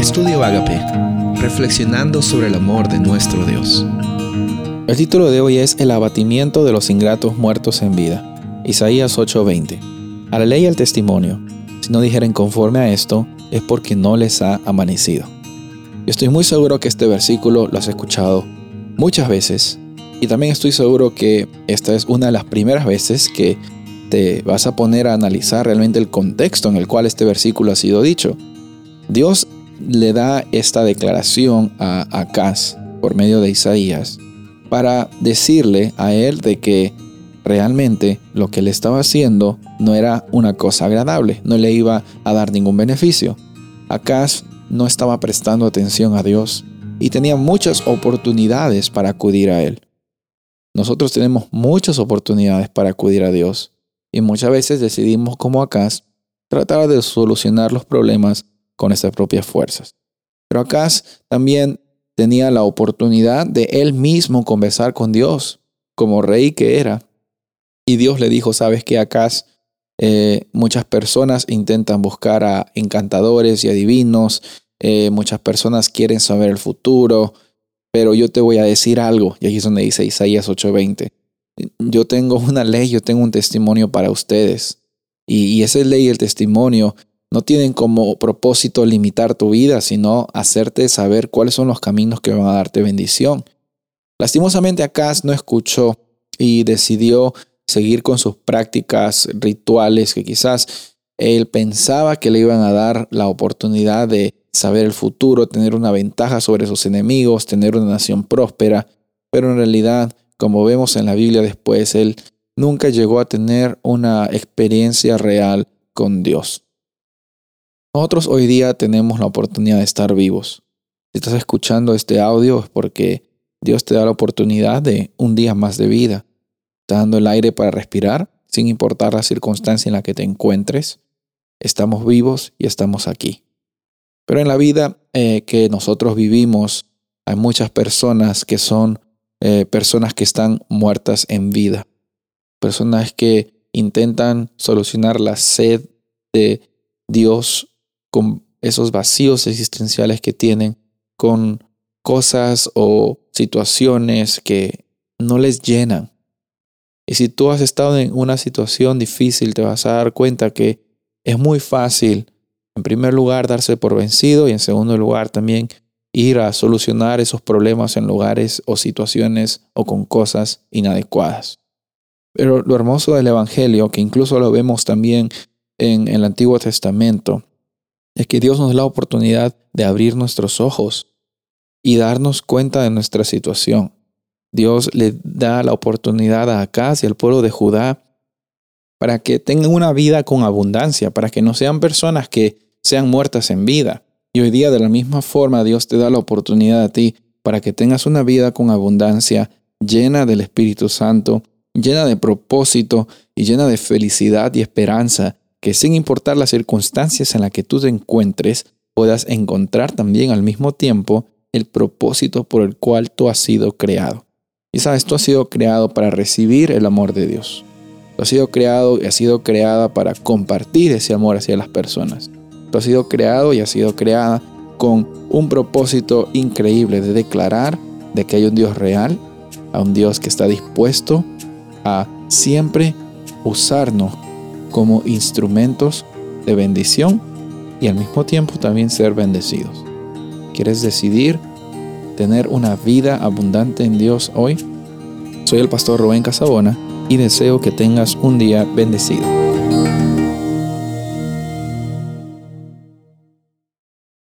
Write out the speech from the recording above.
Estudio Agape, reflexionando sobre el amor de nuestro Dios. El título de hoy es El abatimiento de los ingratos muertos en vida. Isaías 8:20. A la ley y al testimonio, si no dijeren conforme a esto, es porque no les ha amanecido. Yo estoy muy seguro que este versículo lo has escuchado muchas veces y también estoy seguro que esta es una de las primeras veces que te vas a poner a analizar realmente el contexto en el cual este versículo ha sido dicho. Dios le da esta declaración a Acaz por medio de Isaías para decirle a él de que realmente lo que le estaba haciendo no era una cosa agradable, no le iba a dar ningún beneficio. Acaz no estaba prestando atención a Dios y tenía muchas oportunidades para acudir a Él. Nosotros tenemos muchas oportunidades para acudir a Dios y muchas veces decidimos como Acaz tratar de solucionar los problemas con nuestras propias fuerzas. Pero Acaz también tenía la oportunidad de él mismo conversar con Dios, como rey que era. Y Dios le dijo, sabes que Acaz eh, muchas personas intentan buscar a encantadores y adivinos, eh, muchas personas quieren saber el futuro, pero yo te voy a decir algo, y aquí es donde dice Isaías 8:20, yo tengo una ley, yo tengo un testimonio para ustedes, y, y esa ley y el testimonio no tienen como propósito limitar tu vida, sino hacerte saber cuáles son los caminos que van a darte bendición. Lastimosamente Acaz no escuchó y decidió seguir con sus prácticas rituales que quizás él pensaba que le iban a dar la oportunidad de saber el futuro, tener una ventaja sobre sus enemigos, tener una nación próspera, pero en realidad, como vemos en la Biblia después, él nunca llegó a tener una experiencia real con Dios. Nosotros hoy día tenemos la oportunidad de estar vivos. Si estás escuchando este audio es porque Dios te da la oportunidad de un día más de vida. Está dando el aire para respirar, sin importar la circunstancia en la que te encuentres. Estamos vivos y estamos aquí. Pero en la vida eh, que nosotros vivimos, hay muchas personas que son eh, personas que están muertas en vida. Personas que intentan solucionar la sed de Dios con esos vacíos existenciales que tienen, con cosas o situaciones que no les llenan. Y si tú has estado en una situación difícil, te vas a dar cuenta que es muy fácil, en primer lugar, darse por vencido y en segundo lugar también ir a solucionar esos problemas en lugares o situaciones o con cosas inadecuadas. Pero lo hermoso del Evangelio, que incluso lo vemos también en el Antiguo Testamento, es que Dios nos da la oportunidad de abrir nuestros ojos y darnos cuenta de nuestra situación. Dios le da la oportunidad a Acaz y al pueblo de Judá para que tengan una vida con abundancia, para que no sean personas que sean muertas en vida. Y hoy día de la misma forma Dios te da la oportunidad a ti para que tengas una vida con abundancia, llena del Espíritu Santo, llena de propósito y llena de felicidad y esperanza que sin importar las circunstancias en las que tú te encuentres, puedas encontrar también al mismo tiempo el propósito por el cual tú has sido creado. Y sabes, tú has sido creado para recibir el amor de Dios. Tú has sido creado y has sido creada para compartir ese amor hacia las personas. Tú has sido creado y has sido creada con un propósito increíble de declarar de que hay un Dios real, a un Dios que está dispuesto a siempre usarnos como instrumentos de bendición y al mismo tiempo también ser bendecidos. ¿Quieres decidir tener una vida abundante en Dios hoy? Soy el pastor Rubén Casabona y deseo que tengas un día bendecido.